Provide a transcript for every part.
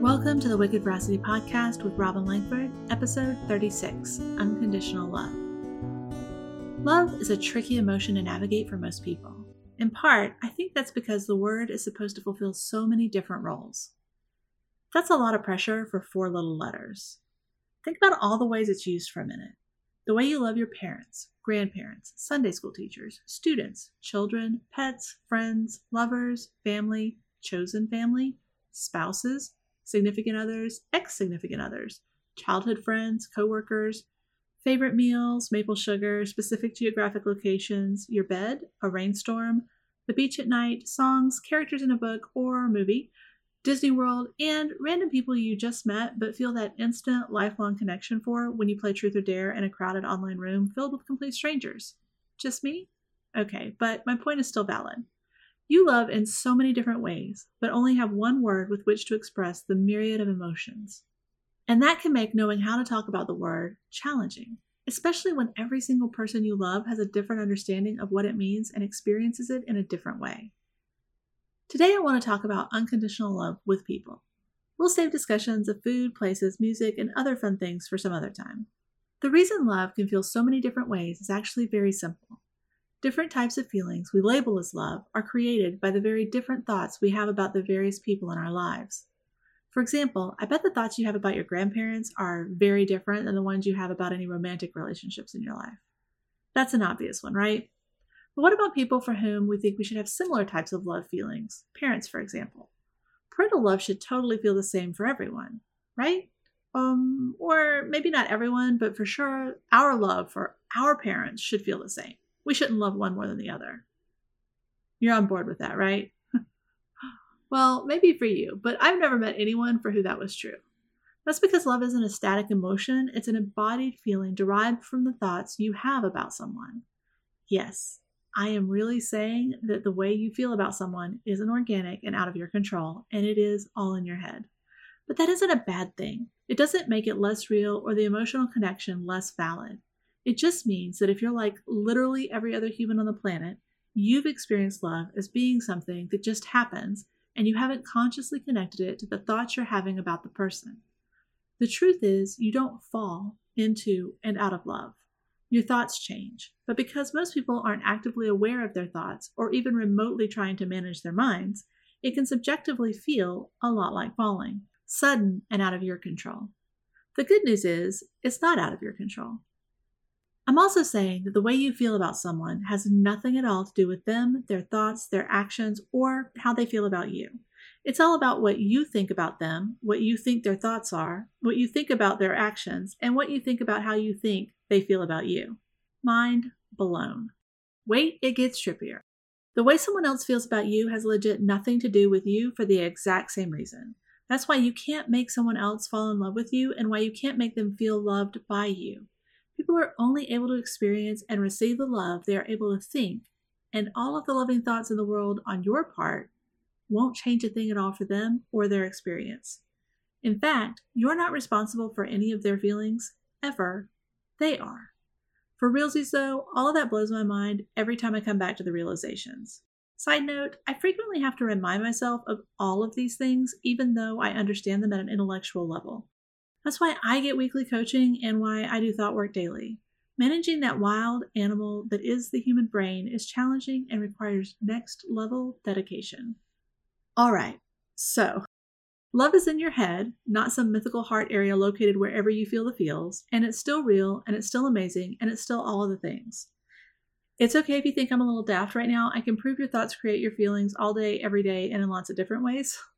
Welcome to the Wicked Veracity Podcast with Robin Langford, episode 36 Unconditional Love. Love is a tricky emotion to navigate for most people. In part, I think that's because the word is supposed to fulfill so many different roles. That's a lot of pressure for four little letters. Think about all the ways it's used for a minute. The way you love your parents, grandparents, Sunday school teachers, students, children, pets, friends, lovers, family, chosen family, spouses, significant others, ex significant others, childhood friends, coworkers, favorite meals, maple sugar, specific geographic locations, your bed, a rainstorm, the beach at night, songs, characters in a book or movie, Disney World, and random people you just met but feel that instant, lifelong connection for when you play Truth or Dare in a crowded online room filled with complete strangers. Just me? Okay, but my point is still valid. You love in so many different ways, but only have one word with which to express the myriad of emotions. And that can make knowing how to talk about the word challenging, especially when every single person you love has a different understanding of what it means and experiences it in a different way. Today, I want to talk about unconditional love with people. We'll save discussions of food, places, music, and other fun things for some other time. The reason love can feel so many different ways is actually very simple. Different types of feelings we label as love are created by the very different thoughts we have about the various people in our lives. For example, I bet the thoughts you have about your grandparents are very different than the ones you have about any romantic relationships in your life. That's an obvious one, right? But what about people for whom we think we should have similar types of love feelings? Parents, for example. Parental love should totally feel the same for everyone, right? Um, or maybe not everyone, but for sure, our love for our parents should feel the same. We shouldn't love one more than the other. You're on board with that, right? well, maybe for you, but I've never met anyone for who that was true. That's because love isn't a static emotion, it's an embodied feeling derived from the thoughts you have about someone. Yes, I am really saying that the way you feel about someone isn't organic and out of your control, and it is all in your head. But that isn't a bad thing. It doesn't make it less real or the emotional connection less valid. It just means that if you're like literally every other human on the planet, you've experienced love as being something that just happens and you haven't consciously connected it to the thoughts you're having about the person. The truth is, you don't fall into and out of love. Your thoughts change, but because most people aren't actively aware of their thoughts or even remotely trying to manage their minds, it can subjectively feel a lot like falling, sudden and out of your control. The good news is, it's not out of your control. I'm also saying that the way you feel about someone has nothing at all to do with them, their thoughts, their actions, or how they feel about you. It's all about what you think about them, what you think their thoughts are, what you think about their actions, and what you think about how you think they feel about you. Mind blown. Wait, it gets trippier. The way someone else feels about you has legit nothing to do with you for the exact same reason. That's why you can't make someone else fall in love with you and why you can't make them feel loved by you. People are only able to experience and receive the love they are able to think, and all of the loving thoughts in the world on your part won't change a thing at all for them or their experience. In fact, you're not responsible for any of their feelings, ever. They are. For realsies, though, all of that blows my mind every time I come back to the realizations. Side note, I frequently have to remind myself of all of these things, even though I understand them at an intellectual level. That's why I get weekly coaching and why I do thought work daily. Managing that wild animal that is the human brain is challenging and requires next level dedication. All right, so love is in your head, not some mythical heart area located wherever you feel the feels, and it's still real and it's still amazing and it's still all of the things. It's okay if you think I'm a little daft right now. I can prove your thoughts create your feelings all day, every day, and in lots of different ways.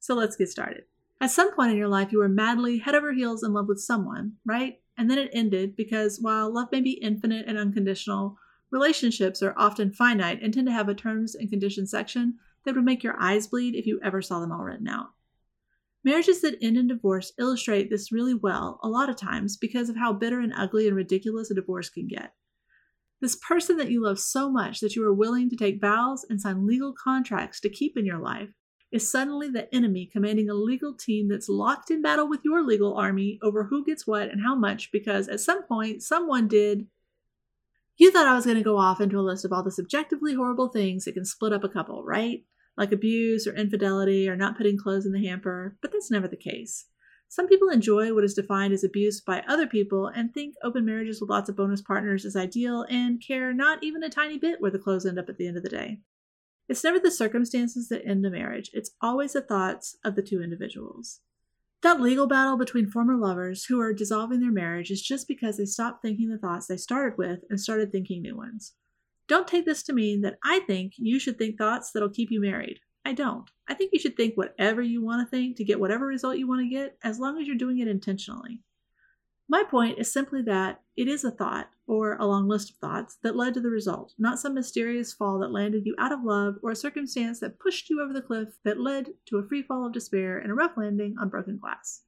So let's get started. At some point in your life, you were madly head over heels in love with someone, right? And then it ended because while love may be infinite and unconditional, relationships are often finite and tend to have a terms and conditions section that would make your eyes bleed if you ever saw them all written out. Marriages that end in divorce illustrate this really well a lot of times because of how bitter and ugly and ridiculous a divorce can get. This person that you love so much that you are willing to take vows and sign legal contracts to keep in your life is suddenly the enemy commanding a legal team that's locked in battle with your legal army over who gets what and how much because at some point someone did. You thought I was going to go off into a list of all the subjectively horrible things that can split up a couple, right? like abuse or infidelity or not putting clothes in the hamper, but that's never the case. Some people enjoy what is defined as abuse by other people and think open marriages with lots of bonus partners is ideal and care not even a tiny bit where the clothes end up at the end of the day. It's never the circumstances that end a marriage, it's always the thoughts of the two individuals. That legal battle between former lovers who are dissolving their marriage is just because they stopped thinking the thoughts they started with and started thinking new ones. Don't take this to mean that I think you should think thoughts that'll keep you married. I don't. I think you should think whatever you want to think to get whatever result you want to get, as long as you're doing it intentionally. My point is simply that it is a thought, or a long list of thoughts, that led to the result, not some mysterious fall that landed you out of love or a circumstance that pushed you over the cliff that led to a free fall of despair and a rough landing on broken glass.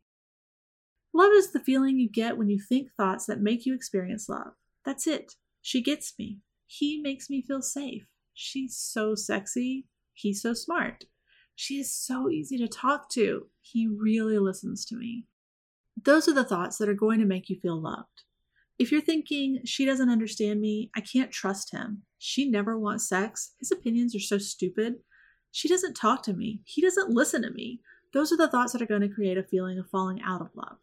Love is the feeling you get when you think thoughts that make you experience love. That's it. She gets me. He makes me feel safe. She's so sexy. He's so smart. She is so easy to talk to. He really listens to me. Those are the thoughts that are going to make you feel loved. If you're thinking, she doesn't understand me, I can't trust him, she never wants sex, his opinions are so stupid, she doesn't talk to me, he doesn't listen to me, those are the thoughts that are going to create a feeling of falling out of love.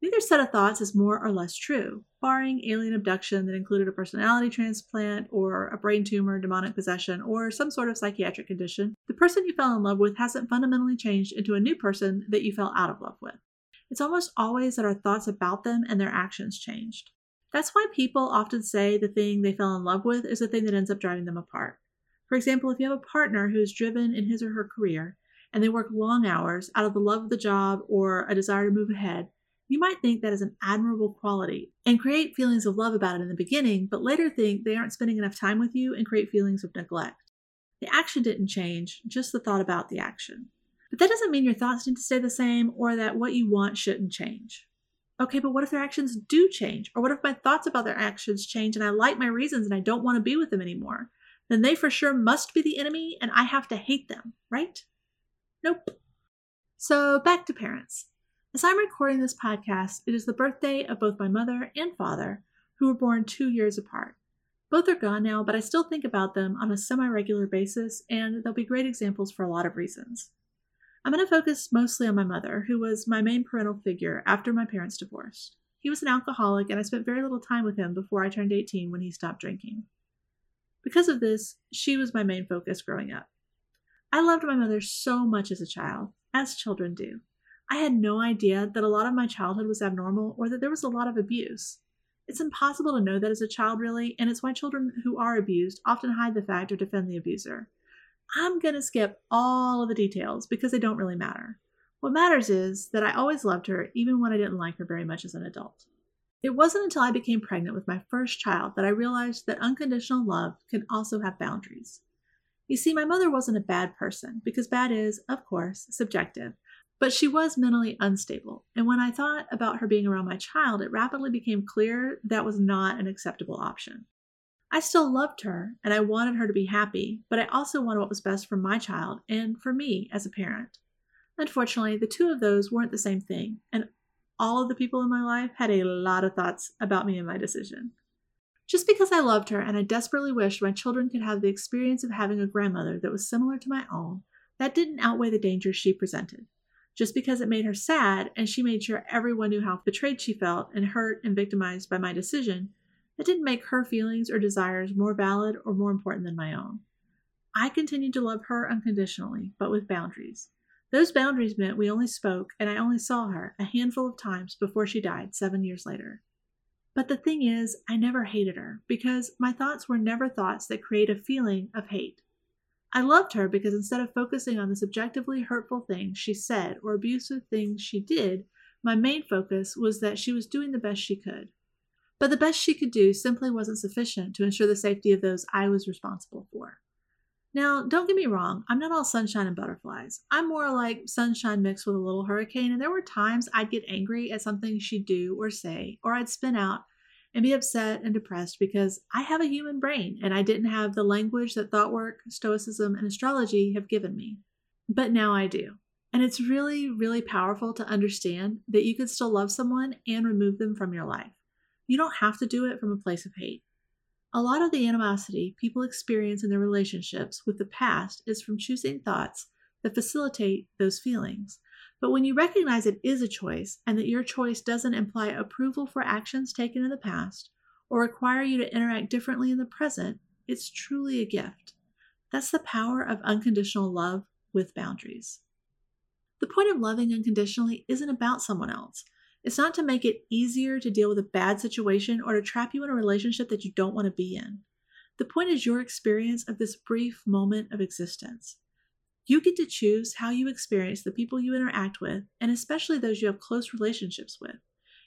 Neither set of thoughts is more or less true, barring alien abduction that included a personality transplant or a brain tumor, demonic possession, or some sort of psychiatric condition. The person you fell in love with hasn't fundamentally changed into a new person that you fell out of love with. It's almost always that our thoughts about them and their actions changed. That's why people often say the thing they fell in love with is the thing that ends up driving them apart. For example, if you have a partner who is driven in his or her career and they work long hours out of the love of the job or a desire to move ahead, you might think that is an admirable quality and create feelings of love about it in the beginning, but later think they aren't spending enough time with you and create feelings of neglect. The action didn't change, just the thought about the action. But that doesn't mean your thoughts need to stay the same or that what you want shouldn't change. Okay, but what if their actions do change? Or what if my thoughts about their actions change and I like my reasons and I don't want to be with them anymore? Then they for sure must be the enemy and I have to hate them, right? Nope. So back to parents. As I'm recording this podcast, it is the birthday of both my mother and father, who were born two years apart. Both are gone now, but I still think about them on a semi regular basis, and they'll be great examples for a lot of reasons. I'm going to focus mostly on my mother, who was my main parental figure after my parents divorced. He was an alcoholic, and I spent very little time with him before I turned 18 when he stopped drinking. Because of this, she was my main focus growing up. I loved my mother so much as a child, as children do. I had no idea that a lot of my childhood was abnormal or that there was a lot of abuse. It's impossible to know that as a child, really, and it's why children who are abused often hide the fact or defend the abuser. I'm going to skip all of the details because they don't really matter. What matters is that I always loved her, even when I didn't like her very much as an adult. It wasn't until I became pregnant with my first child that I realized that unconditional love can also have boundaries. You see, my mother wasn't a bad person, because bad is, of course, subjective, but she was mentally unstable, and when I thought about her being around my child, it rapidly became clear that was not an acceptable option. I still loved her and I wanted her to be happy, but I also wanted what was best for my child and for me as a parent. Unfortunately, the two of those weren't the same thing, and all of the people in my life had a lot of thoughts about me and my decision. Just because I loved her and I desperately wished my children could have the experience of having a grandmother that was similar to my own, that didn't outweigh the dangers she presented just because it made her sad and she made sure everyone knew how betrayed she felt and hurt and victimized by my decision, that didn't make her feelings or desires more valid or more important than my own. I continued to love her unconditionally, but with boundaries. Those boundaries meant we only spoke and I only saw her a handful of times before she died seven years later. But the thing is, I never hated her because my thoughts were never thoughts that create a feeling of hate. I loved her because instead of focusing on the subjectively hurtful things she said or abusive things she did, my main focus was that she was doing the best she could. But the best she could do simply wasn't sufficient to ensure the safety of those I was responsible for. Now, don't get me wrong, I'm not all sunshine and butterflies. I'm more like sunshine mixed with a little hurricane, and there were times I'd get angry at something she'd do or say, or I'd spin out and be upset and depressed because I have a human brain and I didn't have the language that thought work, stoicism, and astrology have given me. But now I do. And it's really, really powerful to understand that you can still love someone and remove them from your life. You don't have to do it from a place of hate. A lot of the animosity people experience in their relationships with the past is from choosing thoughts that facilitate those feelings. But when you recognize it is a choice and that your choice doesn't imply approval for actions taken in the past or require you to interact differently in the present, it's truly a gift. That's the power of unconditional love with boundaries. The point of loving unconditionally isn't about someone else. It's not to make it easier to deal with a bad situation or to trap you in a relationship that you don't want to be in. The point is your experience of this brief moment of existence. You get to choose how you experience the people you interact with, and especially those you have close relationships with.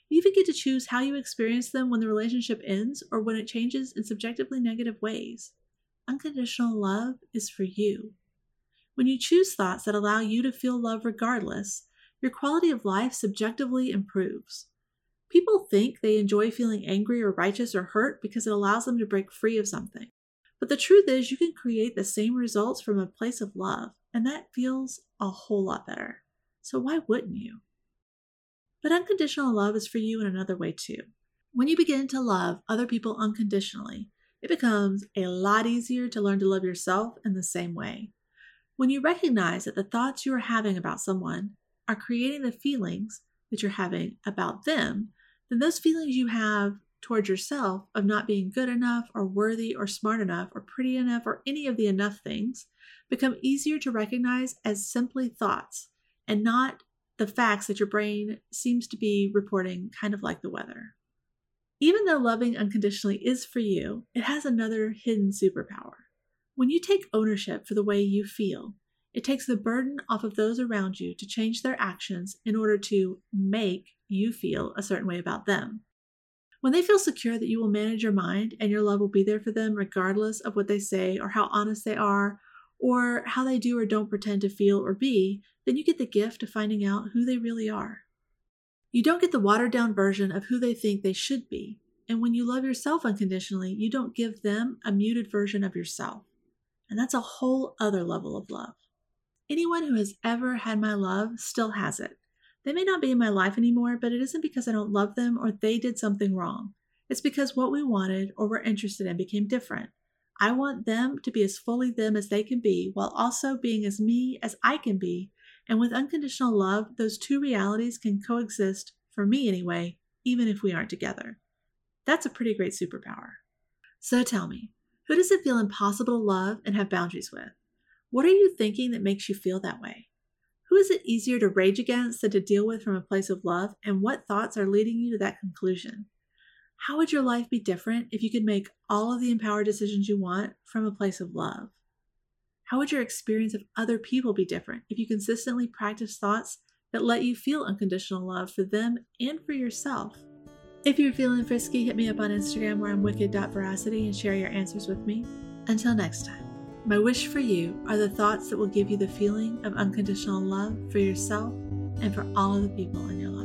You even get to choose how you experience them when the relationship ends or when it changes in subjectively negative ways. Unconditional love is for you. When you choose thoughts that allow you to feel love regardless, your quality of life subjectively improves. People think they enjoy feeling angry or righteous or hurt because it allows them to break free of something. But the truth is, you can create the same results from a place of love, and that feels a whole lot better. So why wouldn't you? But unconditional love is for you in another way too. When you begin to love other people unconditionally, it becomes a lot easier to learn to love yourself in the same way. When you recognize that the thoughts you are having about someone are creating the feelings that you're having about them, then those feelings you have towards yourself of not being good enough or worthy or smart enough or pretty enough or any of the enough things become easier to recognize as simply thoughts and not the facts that your brain seems to be reporting kind of like the weather. Even though loving unconditionally is for you, it has another hidden superpower. When you take ownership for the way you feel, it takes the burden off of those around you to change their actions in order to make you feel a certain way about them. When they feel secure that you will manage your mind and your love will be there for them regardless of what they say or how honest they are or how they do or don't pretend to feel or be, then you get the gift of finding out who they really are. You don't get the watered down version of who they think they should be. And when you love yourself unconditionally, you don't give them a muted version of yourself. And that's a whole other level of love. Anyone who has ever had my love still has it. They may not be in my life anymore, but it isn't because I don't love them or they did something wrong. It's because what we wanted or were interested in became different. I want them to be as fully them as they can be while also being as me as I can be. And with unconditional love, those two realities can coexist, for me anyway, even if we aren't together. That's a pretty great superpower. So tell me, who does it feel impossible to love and have boundaries with? What are you thinking that makes you feel that way? Who is it easier to rage against than to deal with from a place of love? And what thoughts are leading you to that conclusion? How would your life be different if you could make all of the empowered decisions you want from a place of love? How would your experience of other people be different if you consistently practice thoughts that let you feel unconditional love for them and for yourself? If you're feeling frisky, hit me up on Instagram where I'm wicked.veracity and share your answers with me. Until next time, my wish for you are the thoughts that will give you the feeling of unconditional love for yourself and for all of the people in your life.